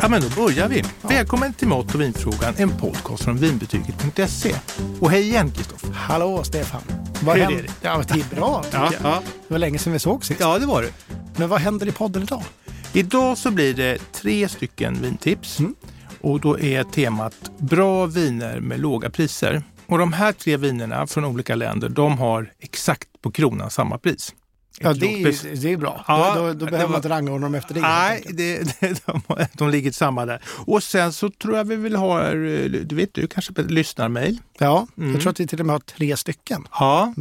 Ja, men då börjar vi. Välkommen till Mat och vinfrågan, en podcast från vinbetyget.se. Och hej igen Kristoffer. Hallå Stefan. Vad Hur är händer? det? Ja, det är bra Ja, ja. Det var länge sedan vi såg sist. ja, det var det. Men vad händer i podden idag? Idag så blir det tre stycken vintips. Mm. Och Och då är temat bra viner med låga priser. Och de här tre vinerna från olika länder, de har exakt på kronan samma pris. Ja, det är, det är bra. Ja, då då, då behöver var- man inte rangordna dem efter det. Nej, det, det, de, de ligger samma där. Och sen så tror jag vi vill ha, eh, du vet du kanske lyssnarmail? Ja, Mm. jag tror att vi till och med har tre stycken. Ja,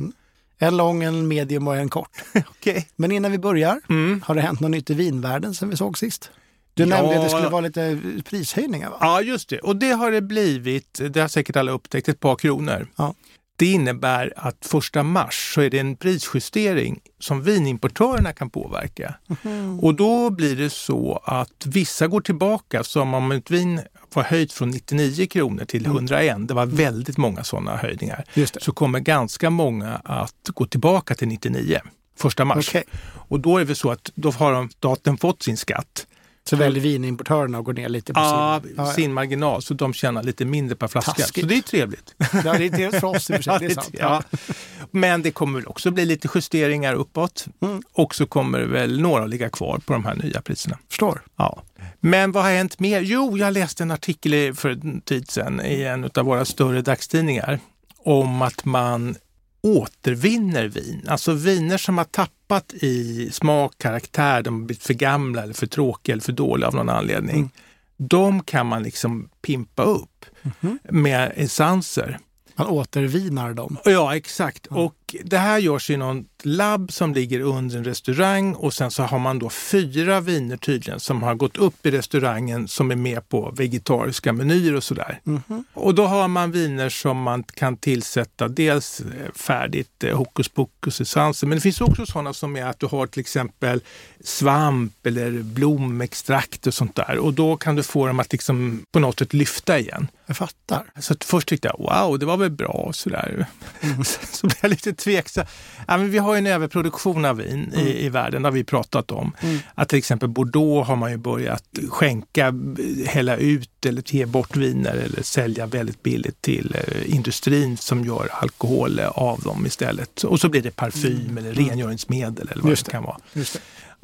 En lång, en medium och en kort. okej. Men innan vi börjar, Mm. har det hänt något nytt i vinvärlden sen vi såg sist? Du Ja. nämnde att det skulle vara lite prishöjningar va? Ja, just det. Och det har det blivit, det har säkert alla upptäckt, ett par kronor. Ja. Det innebär att första mars så är det en prisjustering som vinimportörerna kan påverka. Mhm. Och då blir det så att vissa går tillbaka, som om ett vin var höjt från 99 kronor till Mm. 101, det var väldigt många sådana höjningar, så kommer ganska många att gå tillbaka till 99 första mars. Okej, Och då är det så att då har de- staten fått sin skatt. Så väljer vinimportörerna att gå ner lite på Ja, sin... Ja, sin marginal, så de tjänar lite mindre per flaska. Taskigt. Så det är trevligt. ja. det är dels för oss i och för sig, det ja. Men det kommer också bli lite justeringar uppåt. Mm. Och så kommer väl några att ligga kvar på de här nya priserna. Förstår. Ja. Men vad har hänt mer? Jo, jag läste en artikel för en tid sedan i en av våra större dagstidningar om att man återvinner vin. Alltså viner som har tappat i smak, karaktär, de har blivit för gamla eller för tråkiga eller för dåliga av någon anledning. Mm. De kan man liksom pimpa upp Mhm. med essenser. Man återvinar dem. Ja, exakt. Och det här görs i något labb som ligger under en restaurang och sen så har man då fyra viner tydligen som har gått upp i restaurangen som är med på vegetariska menyer och sådär. Mhm. Och då har man viner som man kan tillsätta dels eh, färdigt eh, hokus pokus essenser, men det finns också sådana som är att du har till exempel svamp eller blomextrakt och sånt där och då kan du få dem att liksom på något sätt lyfta igen. Jag fattar. Så först tyckte jag wow, det var väl bra och sådär. så blev jag lite tveksam. Ja, men vi har ju en överproduktion av vin i, i världen, det har vi pratat om. Mm. Att till exempel Bordeaux har man ju börjat skänka, hälla ut eller ge bort viner eller sälja väldigt billigt till eh, industrin som gör alkohol eh, av dem istället. Och så blir det parfym eller rengöringsmedel eller vad Just det kan vara.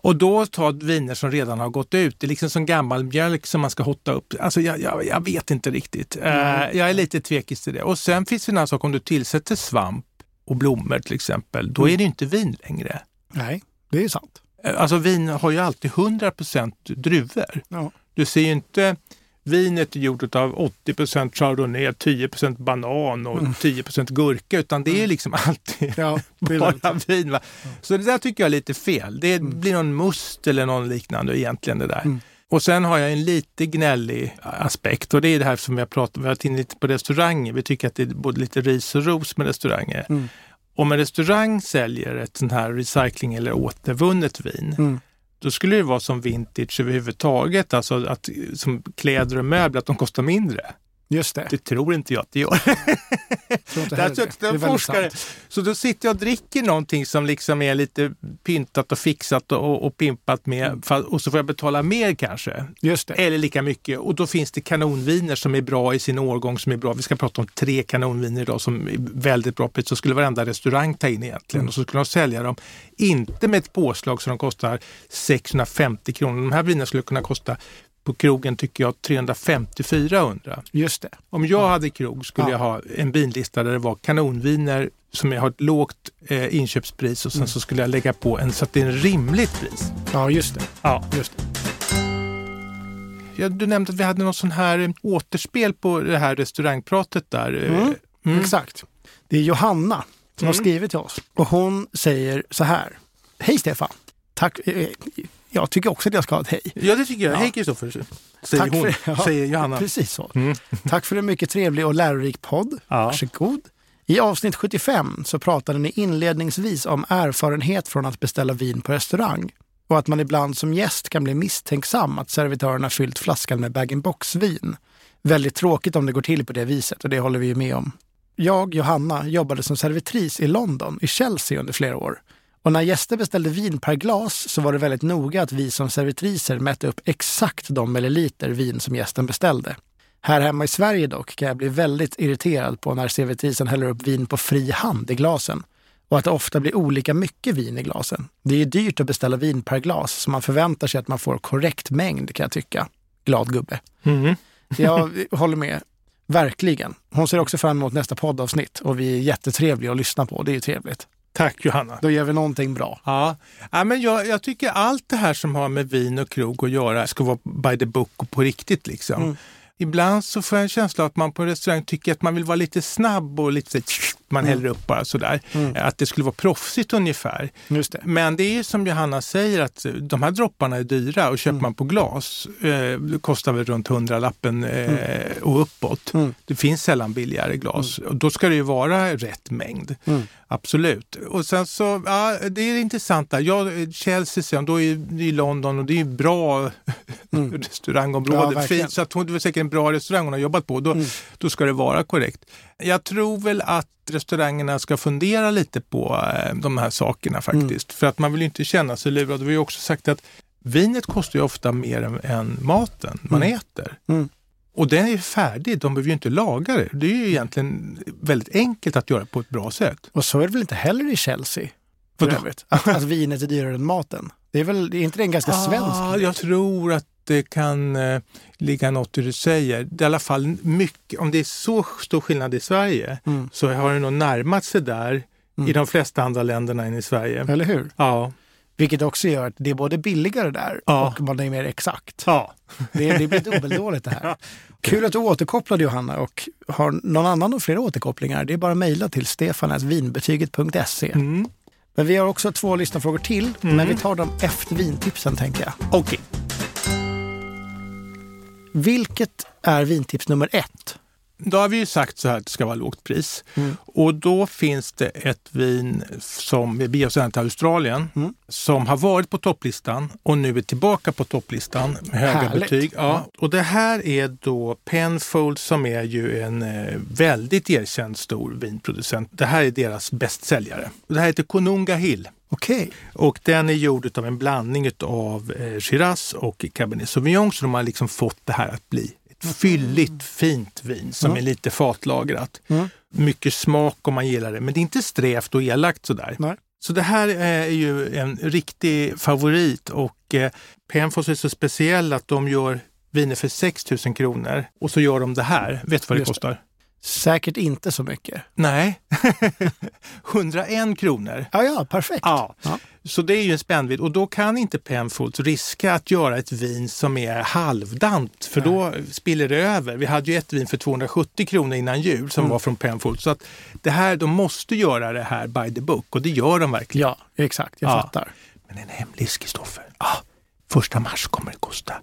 Och då ta viner som redan har gått ut. Det är liksom som gammal mjölk som man ska hotta upp. Alltså jag, jag, jag vet inte riktigt. Eh, jag är lite tvekis till det. Och sen finns det en annan sak om du tillsätter svamp och blommor till exempel. Då är det inte vin längre. Nej, det är sant. Eh, Alltså vin har ju alltid 100 druvor. Ja. Du ser ju inte vinet är gjort av 80% chardonnay, 10% banan och 10% gurka utan det är liksom alltid Ja, är bara vin. Va? Så det där tycker jag är lite fel. Det blir någon must eller någon liknande egentligen det där. Mm. Och sen har jag en lite gnällig aspekt och det är det här som jag pratat vi har varit inne lite på restauranger. Vi tycker att det är både lite ris och ros med restauranger. Mm. Om en restaurang säljer ett sånt här recycling eller återvunnet vin, Mm. då skulle det vara som vintage överhuvudtaget, alltså att som kläder och möbler, att de kostar mindre. Just det. Det tror inte jag att det gör. Tror inte heller det. Det forskare. Så då sitter jag och dricker någonting som liksom är lite pyntat och fixat och, och pimpat med Mm. och så får jag betala mer kanske. Just det. Eller lika mycket. Och då finns det kanonviner som är bra i sin årgång som är bra. Vi ska prata om tre kanonviner idag som är väldigt bra pris. Så skulle varenda restaurang ta in egentligen. Mm. Och så skulle de sälja dem, inte med ett påslag som de kostar 650 kronor. De här vinerna skulle kunna kosta på krogen tycker jag 350-400. Just det. Om jag hade krog skulle Ja. jag ha en vinlista där det var kanonviner som har ett lågt eh, inköpspris och sen Mm. så skulle jag lägga på en så att det är en rimligt pris. Ja, just det. Ja. Just det. Ja, du nämnde att vi hade någon sån här eh, återspel på det här restaurangpratet där. eh, Mm. Mm. Exakt. Det är Johanna som har Mm. skrivit till oss. Och hon säger så här. Hej Stefan! Tack. Jag tycker också att jag ska ha ett hej. Ja, det tycker jag. Ja. Hej Kristoffer, säger Tack hon. för- ja. Säger Johanna. Precis så. Mm. Tack för en mycket trevlig och lärorik podd. Ja. Varsågod. I avsnitt 75 så pratade ni inledningsvis om erfarenhet från att beställa vin på restaurang och att man ibland som gäst kan bli misstänksam att servitörerna fyllt flaskan med bag-in-box-vin. Väldigt tråkigt om det går till på det viset och det håller vi ju med om. Jag, Johanna, jobbade som servitris i London, i Chelsea under flera år. Och när gäster beställde vin per glas så var det väldigt noga att vi som servitriser mätte upp exakt de milliliter vin som gästen beställde. Här hemma i Sverige dock kan jag bli väldigt irriterad på när servitrisen häller upp vin på fri hand i glasen och att det ofta blir olika mycket vin i glasen. Det är dyrt att beställa vin per glas så man förväntar sig att man får korrekt mängd kan jag tycka. Glad gubbe. Mm. Jag håller med. Verkligen. Hon ser också fram emot nästa poddavsnitt och vi är jättetrevliga att lyssna på. Det är ju trevligt. Tack Johanna. Då gör vi någonting bra. Ja, ja men jag, jag tycker allt det här som har med vin och krog att göra ska vara by the book och på riktigt. liksom. Mm. Ibland så får jag en känsla att man på restaurang tycker att man vill vara lite snabb och lite man häller upp bara sådär. Att det skulle vara proffsigt ungefär. Just det. Men det är som Johanna säger att de här dropparna är dyra och köper man på glas eh, det kostar väl runt hundralappen eh, och uppåt. Mm. Det finns sällan billigare glas och då ska det ju vara rätt mängd. Mm. Absolut. Och sen så, ja, det är intressant där. Jag, Chelsea, sen, då är i London och det är ju bra Mm. Ja, restaurangområde. Fint, så att hon, det var säkert en bra restaurang hon har jobbat på. Då, Mm. då ska det vara korrekt. Jag tror väl att restaurangerna ska fundera lite på eh, de här sakerna faktiskt. Mm. För att man vill ju inte känna sig lurad. Vi har ju också sagt att vinet kostar ju ofta mer än, maten man Mm. äter. Mm. Och den är ju färdig, de behöver ju inte laga det. Det är ju egentligen väldigt enkelt att göra på ett bra sätt. Och så är det väl inte heller i Chelsea? För övrigt. Att, att vinet är dyrare än maten. Det är väl det är inte det en ganska svensk Ah, grej? jag tror att det kan eh, ligga något i det du säger. Det är i alla fall mycket, om det är så stor skillnad i Sverige Mm. så har det nog närmat sig där Mm. i de flesta andra länderna än i Sverige. Eller hur? Ja. Vilket också gör att det är både billigare där Ja. och man är mer exakt. ja. Det, det blir dubbeldåligt det här. Kul att du återkopplade Johanna och har någon annan och fler återkopplingar. Det är bara att mejla till stefanetvinbetyget.se. Mm. Men vi har också två lyssnarfrågor till, men vi tar dem efter vintipsen tänker jag. Okej. Vilket är vintips nummer ett? Då har vi ju sagt så här att det ska vara lågt pris. Mm. Och då finns det ett vin som vi har sänt till Australien Mm. som har varit på topplistan och nu är tillbaka på topplistan med höga Härligt. betyg. Ja. Och det här är då Penfold som är ju en eh, väldigt erkänd stor vinproducent. Det här är deras bästsäljare. Det här heter Konunga Hill. Okej. Och den är gjord av en blandning av eh, Shiraz och Cabernet Sauvignon. Så de har liksom fått det här att bli fylligt, fint vin som Mm. är lite fatlagrat. Mm. Mycket smak om man gillar det, men det är inte strävt och elakt sådär. Nej. Så det här eh, är ju en riktig favorit och eh, är så speciell att de gör viner för 6 000 kronor och så gör de det här. Vet du vad det. kostar? Säkert inte så mycket. Nej, 101 kronor. Ja, ja, perfekt. Ja. Ja. Så det är ju en spännvidd och då kan inte Penfolds riska att göra ett vin som är halvdant för då spiller det över. Vi hade ju ett vin för 270 kronor innan jul som Mm. var från Penfolds. Så att det här, de måste göra det här by the book och det gör de verkligen. Ja, exakt. Jag Ja. fattar. Men en hemlis, Kristoffer. Ja, första mars kommer det kosta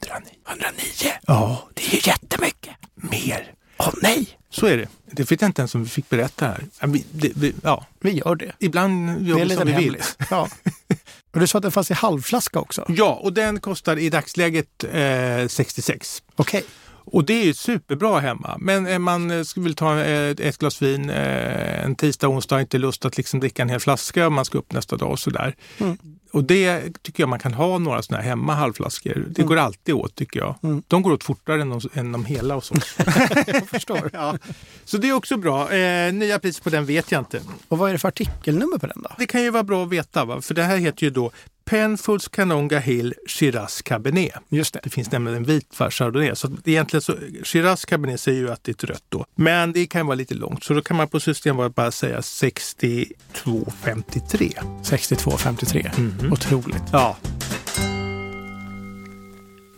109. 109? Ja, Det är ju jättemycket. mer. Åh nej! Så är det. Det vet jag inte ens om vi fick berätta här. Ja, vi, det, vi, ja. Vi gör det. ibland gör vi som vi vill. Ja. Och du sa att den fanns i halvflaska också? Ja, och den kostar i dagsläget eh, 66. Okej. Och det är ju superbra hemma. Men eh, man eh, skulle vilja ta eh, ett glas vin en tisdag, onsdag, inte lust att liksom dricka en hel flaska och man ska upp nästa dag och sådär. Mm. Och det tycker jag man kan ha några sådana här hemma halvflaskor. Det går alltid åt tycker jag. Mm. De går åt fortare än de, än de hela hos oss. Jag förstår. ja. Så det är också bra. Eh, nya priser på den vet jag inte. Och vad är det för artikelnummer på den då? Det kan ju vara bra att veta, va? för det här heter ju då Penfolds Canonga Hill Shiraz Cabernet. Just det. Det finns nämligen en vit chardonnay. Så egentligen så, Shiraz Cabernet säger ju att det är ett rött då. Men det kan vara lite långt. Så då kan man på Systembolaget bara säga 62,53. 62,53. Mhm. Otroligt. Ja.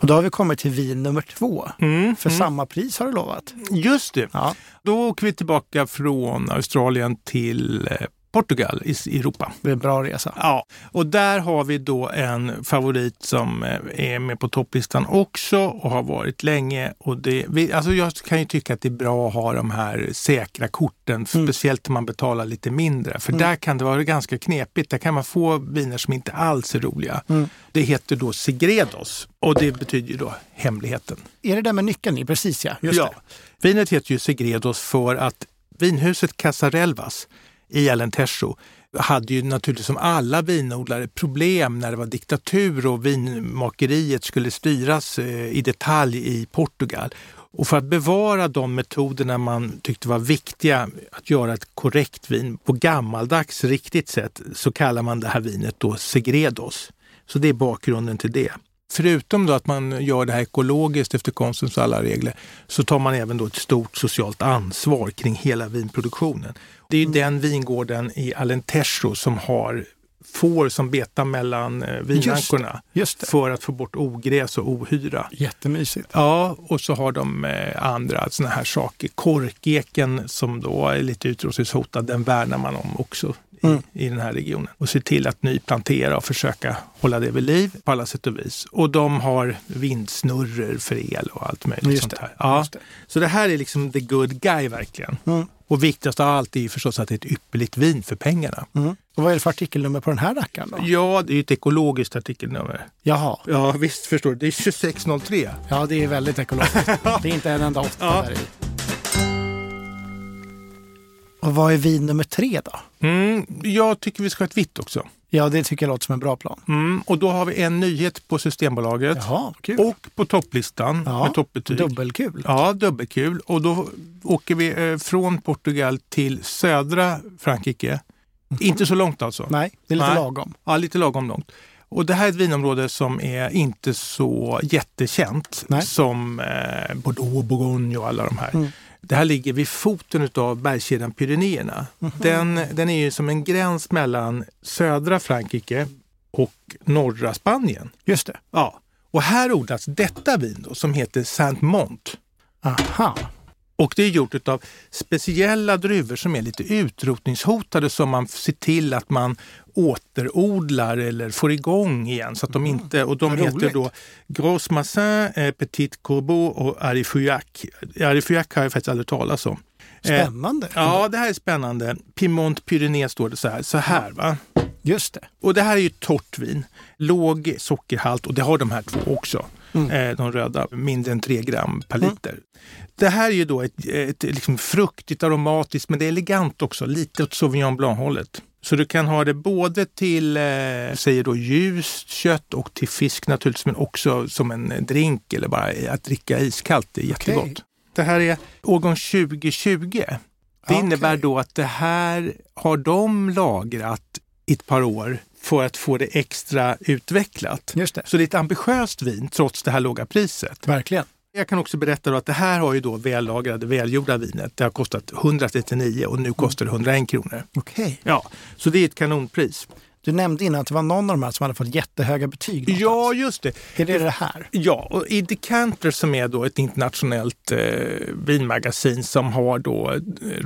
Och då har vi kommit till vin nummer två. Mm, För mm. samma pris har du lovat. Just det. Ja. Då åker vi tillbaka från Australien till eh, Portugal i Europa. Det är en bra resa. Ja, och där har vi då en favorit som eh, är med på topplistan också och har varit länge. Och det, vi, alltså jag kan ju tycka att det är bra att ha de här säkra korten, Mm. speciellt om man betalar lite mindre. För där kan det vara ganska knepigt. Där kan man få viner som inte alls är roliga. Mm. Det heter då Segredos och det betyder ju då hemligheten. Är det där med nyckeln i? Precis ja, just ja. Vinet heter ju Segredos för att vinhuset Casarelvas i Alentejo hade ju naturligtvis som alla vinodlare problem när det var diktatur och vinmakeriet skulle styras eh, i detalj i Portugal. Och för att bevara de metoderna man tyckte var viktiga att göra ett korrekt vin på gammaldags riktigt sätt så kallar man det här vinet då segredos. Så det är bakgrunden till det. Förutom då att man gör det här ekologiskt efter konstens alla regler så tar man även då ett stort socialt ansvar kring hela vinproduktionen. Det är mm. den vingården i Alentejo som har får som betar mellan eh, vinankorna just det, för att få bort ogräs och ohyra. Jättemysigt. Ja, och så har de eh, andra såna här saker. Korkeken som då är lite utrotningshotad, den värnar man om också mm. i, den här regionen. Och se till att nyplantera och försöka hålla det vid liv på alla sätt och vis. Och de har vindsnurror för el och allt möjligt Just sånt här. Ja. Det. Så det här är liksom the good guy verkligen. Mm. Och viktigast av allt är ju förstås att det är ett ypperligt vin för pengarna. Mm. Och vad är det för artikelnummer på den här rackaren då? Ja, det är ett ekologiskt artikelnummer. Jaha, Ja, visst förstår du. Det är 2603. ja det är väldigt ekologiskt. det är inte en enda åtta Ja. där i. Och vad är vin nummer tre då? Mm, jag tycker vi ska ha ett vitt också. Ja, det tycker jag låter som en bra plan. Mm, och då har vi en nyhet på Systembolaget Jaha, och på topplistan ja, med toppbetyg. Dubbelkul. Ja, dubbelkul. Och då åker vi eh, från Portugal till södra Frankrike. Inte så långt alltså. Nej, det är lite Nej. lagom. Ja, lite lagom långt. Och det här är ett vinområde som är inte så jättekänt Nej. som eh, Bordeaux, Bourgogne och alla de här. Mm. Det här ligger vid foten av bergskedjan Pyrenéerna. Mhm. Den, den är ju som en gräns mellan södra Frankrike och norra Spanien. Just det. Ja. Och här odlas detta vin då, som heter Saint-Mont. Aha. Och det är gjort av speciella druvor som är lite utrotningshotade som man ser till att man återodlar eller får igång igen. Så att de inte, och de heter roligt. då Gros Massin, eh, Petit Corbeau och Arifuyac. Arifuyac har jag faktiskt aldrig talat om. Eh, Spännande. Ja, det här är spännande. Pimont Pyrénées står det så här. Så här va. Just det. Och det här är ju torrt vin. Låg sockerhalt och det har de här två också. Mm. Eh, de röda, mindre än 3 gram per liter. Det här är ju då ett, ett liksom fruktigt, aromatiskt, men det är elegant också. Lite åt Sauvignon Blanc-hållet. Så du kan ha det både till, eh, säger då ljust kött och till fisk naturligtvis, men också som en drink eller bara att dricka iskallt. Det är jättegott. Okej. Det här är årgång 2020. Det Okej. innebär då att det här har de lagrat i ett par år för att få det extra utvecklat. Just det. Så det är ett ambitiöst vin trots det här låga priset. Verkligen. Jag kan också berätta att det här har ju då vällagrade, välgjorda vinet. Det har kostat 139 och nu kostar det 101 kronor. Okej. Ja, så det är ett kanonpris. Du nämnde innan att det var någon av de här som hade fått jättehöga betyg. Ja, just det. Är det det här? Ja, och i Decanter som är då ett internationellt eh, vinmagasin som har då eh,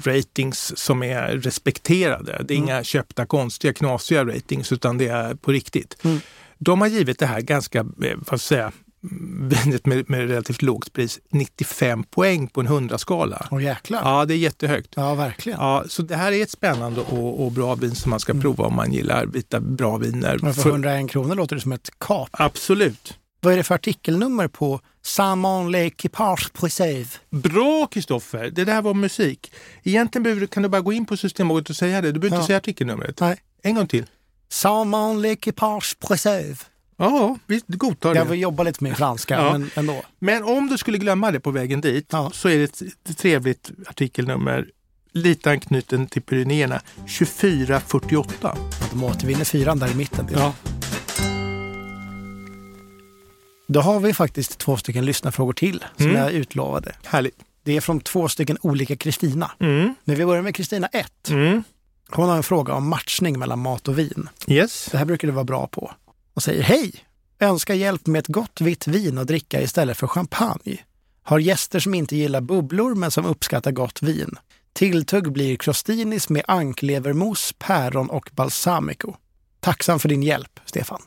ratings som är respekterade. Det är inga köpta konstiga knasiga ratings utan det är på riktigt. Mm. De har givit det här ganska, eh, vad ska jag säga, vinet med, med relativt lågt pris 95 poäng på en 100-skala. Åh jäklar. Ja, Ja, det är jättehögt. verkligen. Ja, så det här är ett spännande och, och bra vin som man ska prova om man gillar vita bra viner. Men för För- 101 kronor låter det som ett kap. Absolut. Vad är det för artikelnummer på Samon l'équipage préserve? Bra Kristoffer! Det där var musik. Egentligen du, kan du bara gå in på Systembolaget och säga det. Du behöver Ja. inte säga artikelnumret. Nej. En gång till. Samon l'équipage préserve. Ja, vi godtar Jag det. vill jobba lite med franska, Ja. men ändå. Men om du skulle glömma det på vägen dit Ja. så är det ett, trevligt artikelnummer. Lite anknuten till Pyrenéerna. 2448. Ja, de återvinner fyran där i mitten. Ja. Då har vi faktiskt två stycken lyssnarfrågor till som Mm. jag utlovade. Härligt. Det är från två stycken olika Kristina. Mm. Men vi börjar med Kristina 1. Mm. Hon har en fråga om matchning mellan mat och vin. Yes. Det här brukar du vara bra på. Och säger hej! Önskar hjälp med ett gott vitt vin att dricka istället för champagne. Har gäster som inte gillar bubblor men som uppskattar gott vin. Tilltugg blir crostinis med anklevermos, päron och balsamico. Tacksam för din hjälp, Stefan.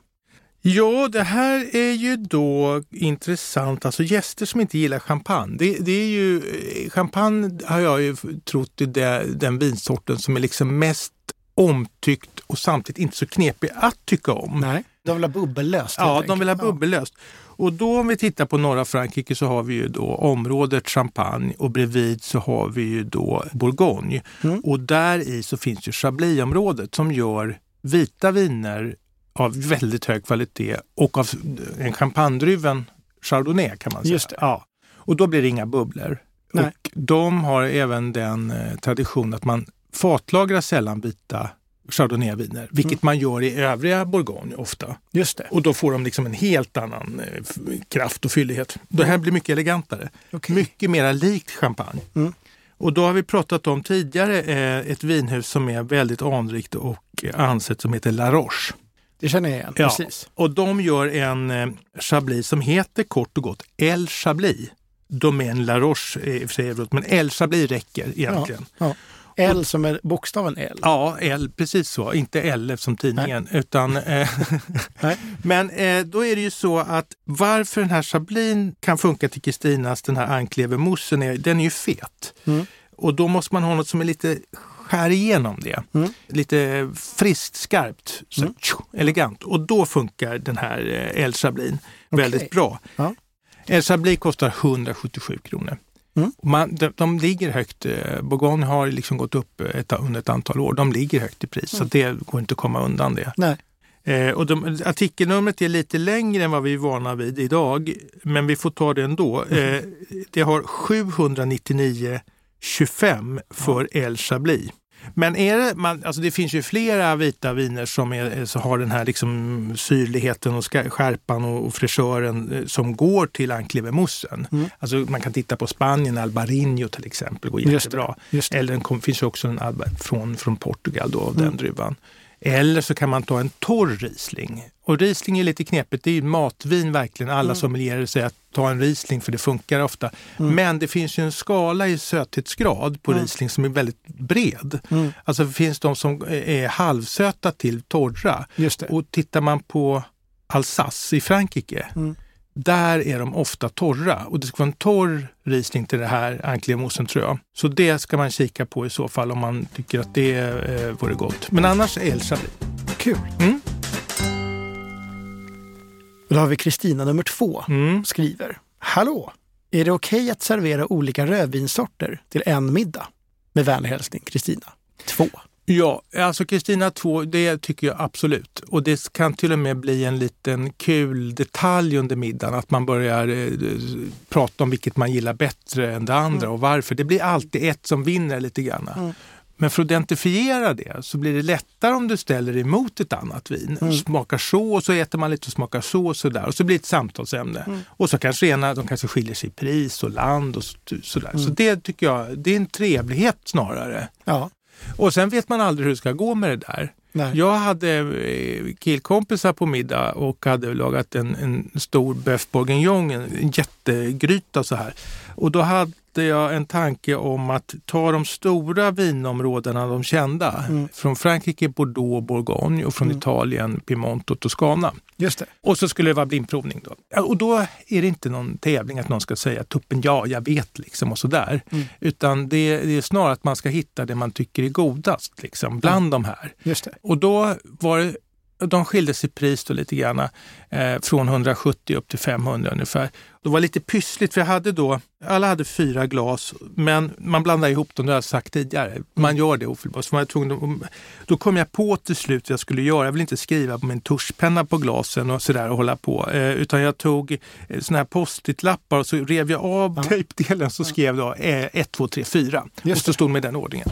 Ja, det här är ju då intressant. Alltså gäster som inte gillar champagne. Det, det är ju, eh, champagne har jag ju trott är den vinsorten som är liksom mest omtyckt och samtidigt inte så knepig att tycka om. Nej. De vill ha bubbellöst. Ja, de vill ha bubbellöst. Och då om vi tittar på norra Frankrike så har vi ju då området Champagne och bredvid så har vi ju då Bourgogne. Mm. Och där i så finns ju Chablis-området som gör vita viner av väldigt hög kvalitet och av en champagnedruven Chardonnay kan man säga. Just det. Ja. Och då blir det inga bubblor. Nej. Och de har även den eh, tradition att man fatlagrar sällan vita chardonnayviner, vilket Mm. man gör i övriga Bourgogne ofta. Just det. Och då får de liksom en helt annan eh, kraft och fyllighet. Det här blir mycket elegantare. Okej. Mycket mera likt champagne. Mm. Och då har vi pratat om tidigare eh, ett vinhus som är väldigt anrikt och eh, ansett som heter La Roche. Det känner jag igen. Ja. Precis. Och de gör en eh, chablis som heter kort och gott El Chablis. Domaine La Roche är i och för sig men El Chablis räcker egentligen. Ja. L som är bokstaven L. Ja, L, precis så. Inte LF som tidningen. Utan, eh, Nej. men eh, då är det ju så att varför den här chablin kan funka till Kristinas, den här anklevermoussen, är, den är ju fet. Mm. Och då måste man ha något som är lite skär igenom det. Mm. Lite friskt, skarpt, så, Mm. tjo, elegant. Och då funkar den här eh, El Chablin Okej. väldigt bra. Ja. El Chablis kostar 177 kronor. Mm. Man, de, de ligger högt. eh, Bourgogne har liksom gått upp ett, under ett antal år. De ligger högt i pris, så det går inte att komma undan det. Nej. Eh, och de, artikelnumret är lite längre än vad vi är vana vid idag, men vi får ta det ändå. Eh, det har 799,25 för El Chablis. Men är det, man, alltså det finns ju flera vita viner som är, så har den här liksom syrligheten och skärpan och, och fräschören eh, som går till anklevermoussen. Mm. Alltså man kan titta på Spanien, Albarino till exempel, går Just det. jättebra. Just det. Eller den kom, finns ju också en Alba från, från Portugal då, av Mm. den druvan. Eller så kan man ta en torr Riesling. Och Riesling är lite knepigt, det är ju matvin verkligen. Alla Mm. sommelierer säger att ta en Riesling för det funkar ofta. Mm. Men det finns ju en skala i söthetsgrad på Mm. Riesling som är väldigt bred. Mm. Alltså det finns de som är halvsöta till torra. Och tittar man på Alsace i Frankrike, Mm. Där är de ofta torra. Och det ska vara en torr Riesling till det här anklevermoussen tror jag. Så det ska man kika på i så fall om man tycker att det eh, vore gott. Men annars är El Chablis. Kul. Mm. Och då har vi Kristina nummer två. Mm. skriver Hallå! Är det okej att servera olika rödvinsorter till en middag? Med vänlig hälsning Kristina. Två. Ja, alltså Kristina 2, det tycker jag absolut. Och det kan till och med bli en liten kul detalj under middagen, att man börjar eh, prata om vilket man gillar bättre än det andra och varför. Det blir alltid ett som vinner lite grann. Mm. Men för att identifiera det så blir det lättare om du ställer emot ett annat vin. Mm. Smakar så och så äter man lite och smakar så och så där. Och så blir det ett samtalsämne. Mm. Och så kanske ena, de kanske skiljer sig i pris och land och så- sådär. Mm. Så det tycker jag, det är en trevlighet snarare. Ja. Och sen vet man aldrig hur det ska gå med det där. Nej. Jag hade eh, killkompisar på middag och hade lagat en, en stor bœuf bourguignon, en, en jättegryta så här. Och då hade jag en tanke om att ta de stora vinområdena, de kända, Mm. från Frankrike, Bordeaux Bourgogne och från Mm. Italien, Piemonte och Toscana. Just det. Och så skulle det vara blindprovning då. Och då är det inte någon tävling att någon ska säga tuppen ja, jag vet liksom och sådär. Mm. Utan det, det är snarare att man ska hitta det man tycker är godast liksom, bland de här. Just det. Och då var det, de skilde sig pris då lite grann, eh, från 170 upp till 500 ungefär. Det var lite pyssligt för jag hade då, alla hade fyra glas, men man blandar ihop dem, det har jag sagt tidigare. Man gör det ofelbart. Tvungen då kom jag på till slut vad jag skulle göra. Jag vill inte skriva på min tuschpenna på glasen och sådär och hålla på. Eh, utan jag tog eh, såna här post-it-lappar och så rev jag av Ja. tejpdelen så skrev jag 1, 2, 3, 4. Just Och så stod med den ordningen.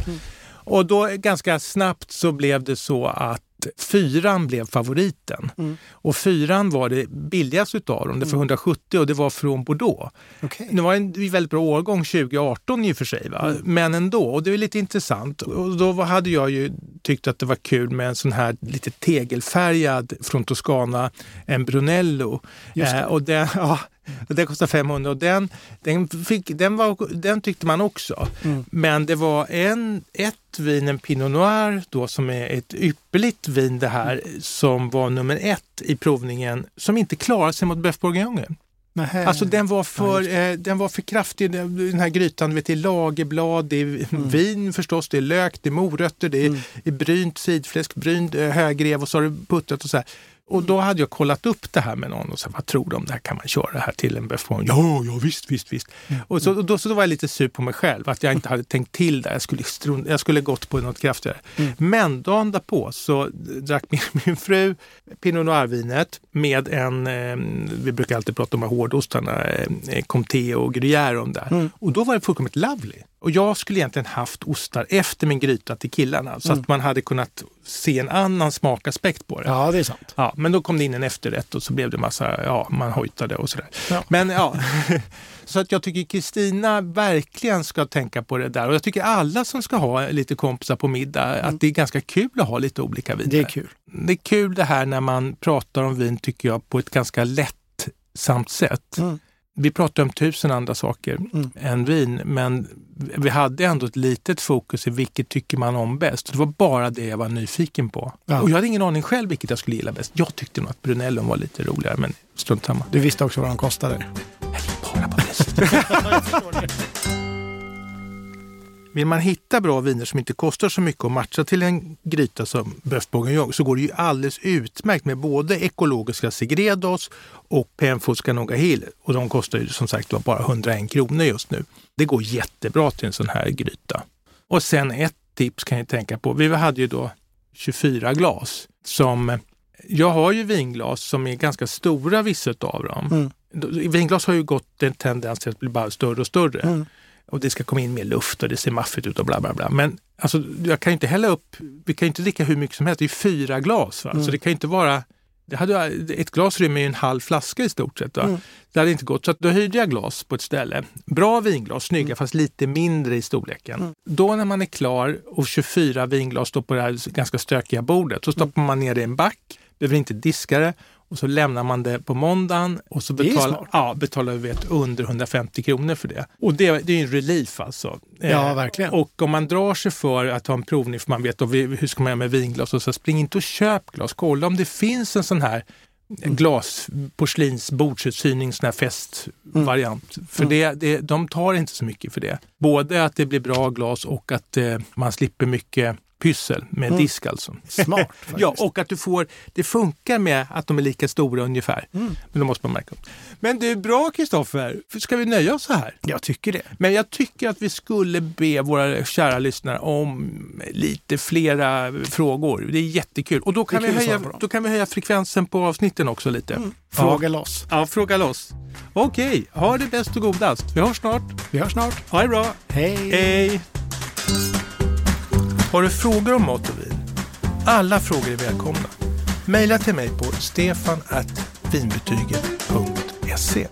Och då ganska snabbt så blev det så att fyran blev favoriten. Mm. Och fyran var det billigaste utav dem, det för 170 och det var från Bordeaux. Okej. Det var en väldigt bra årgång 2018 i och för sig? Mm. men ändå. Och det är lite intressant. Och då var- hade jag ju tyckt att det var kul med en sån här lite tegelfärgad från Toscana, en Brunello. Just det. Eh, och den, ja, den kostar 500 och den, den, fick, den, var, den tyckte man också. Mm. Men det var en, ett vin, en Pinot Noir, då, som är ett ypperligt vin det här, som var nummer ett i provningen, som inte klarade sig mot Boeuf Bourguignon. Nähä. Alltså den var Ja, för, just eh, den var för kraftig, den den här grytan. Vet, det är lagerblad, det är Mm. vin förstås, det är lök, det är morötter, det är, Mm. är brynt sidfläsk, brynt eh, högrev och så har du puttrat och så här. Och då hade jag kollat upp det här med någon och sa, vad tror du om det här? Kan man köra det här till en böff? Ja, ja visst, visst, visst. Mm. Och, så, och då, så då var jag lite sur på mig själv, att jag inte hade tänkt till där. Jag skulle, jag skulle gått på något kraftigare. Mm. Men dagen därpå så drack min, min fru Pinot Noir-vinet med en, eh, vi brukar alltid prata om hårdostarna, eh, Comté och Gruyère om där. Mm. Och då var det fullkomligt lovely. Och jag skulle egentligen haft ostar efter min gryta till killarna så mm. att man hade kunnat se en annan smakaspekt på det. Ja, det är sant. Ja, men då kom det in en efterrätt och så blev det massa, ja, man hojtade och sådär. Ja. Men ja, så att jag tycker Kristina verkligen ska tänka på det där. Och jag tycker alla som ska ha lite kompisar på middag, mm. att det är ganska kul att ha lite olika viner. Det är kul. Det är kul det här när man pratar om vin, tycker jag, på ett ganska lättsamt sätt. Mm. Vi pratar om tusen andra saker mm. än vin, men vi hade ändå ett litet fokus i vilket tycker man om bäst. Det var bara det jag var nyfiken på. Ja. Och jag hade ingen aning själv vilket jag skulle gilla bäst. Jag tyckte nog att Brunellon var lite roligare, men strunt samma. Du visste också vad de kostade? Jag gick bara på bäst. Vill man hitta bra viner som inte kostar så mycket och matcha till en gryta som Boeuf Bourguignon så går det ju alldeles utmärkt med både ekologiska Segredos och Penfusca Noga Hill. Och de kostar ju som sagt bara 101 kronor just nu. Det går jättebra till en sån här gryta. Och sen ett tips kan jag tänka på. Vi hade ju då 24 glas som jag har ju vinglas som är ganska stora vissa av dem. Mm. Vinglas har ju gått en tendens till att bli bara större och större. Mm och det ska komma in mer luft och det ser maffigt ut och bla bla bla. Men alltså, jag kan inte hälla upp, vi kan inte dricka hur mycket som helst, det är fyra glas. Va? Mm. Så det kan inte vara det hade, ett glas rymmer ju en halv flaska i stort sett. Mm. Det hade inte gått. Så då hyrde jag glas på ett ställe. Bra vinglas, snygga mm. fast lite mindre i storleken. Mm. Då när man är klar och 24 vinglas står på det här ganska stökiga bordet så stoppar man ner det i en back, behöver inte diska det och så lämnar man det på måndagen och så betalar, ja, betalar vi vet, under 150 kronor för det. Och det, det är en relief alltså. Ja, eh, verkligen. Och om man drar sig för att ha en provning, för man vet då, hur ska man göra med vinglas, och så spring inte och köp glas. Kolla om det finns en sån här mm. glas, porslins, bordsuthyrning, sån här festvariant. Mm. För mm. Det, det, de tar inte så mycket för det. Både att det blir bra glas och att eh, man slipper mycket pyssel med mm. disk alltså. Smart. ja, och att du får, det funkar med att de är lika stora ungefär. Mm. Men då måste man märka Men det är bra Kristoffer, ska vi nöja oss så här? Jag tycker det. Men jag tycker att vi skulle be våra kära lyssnare om lite flera frågor. Det är jättekul. Och då kan, vi höja, då kan vi höja frekvensen på avsnitten också lite. Mm. Fråga ja. loss. Ja, fråga loss. Okej, ha det bäst och godast. Vi hörs snart. Vi hörs snart. Ha det bra. Hej. Hej. Har du frågor om mat och vin? Alla frågor är välkomna. Maila till mig på stefanvinbetyget.se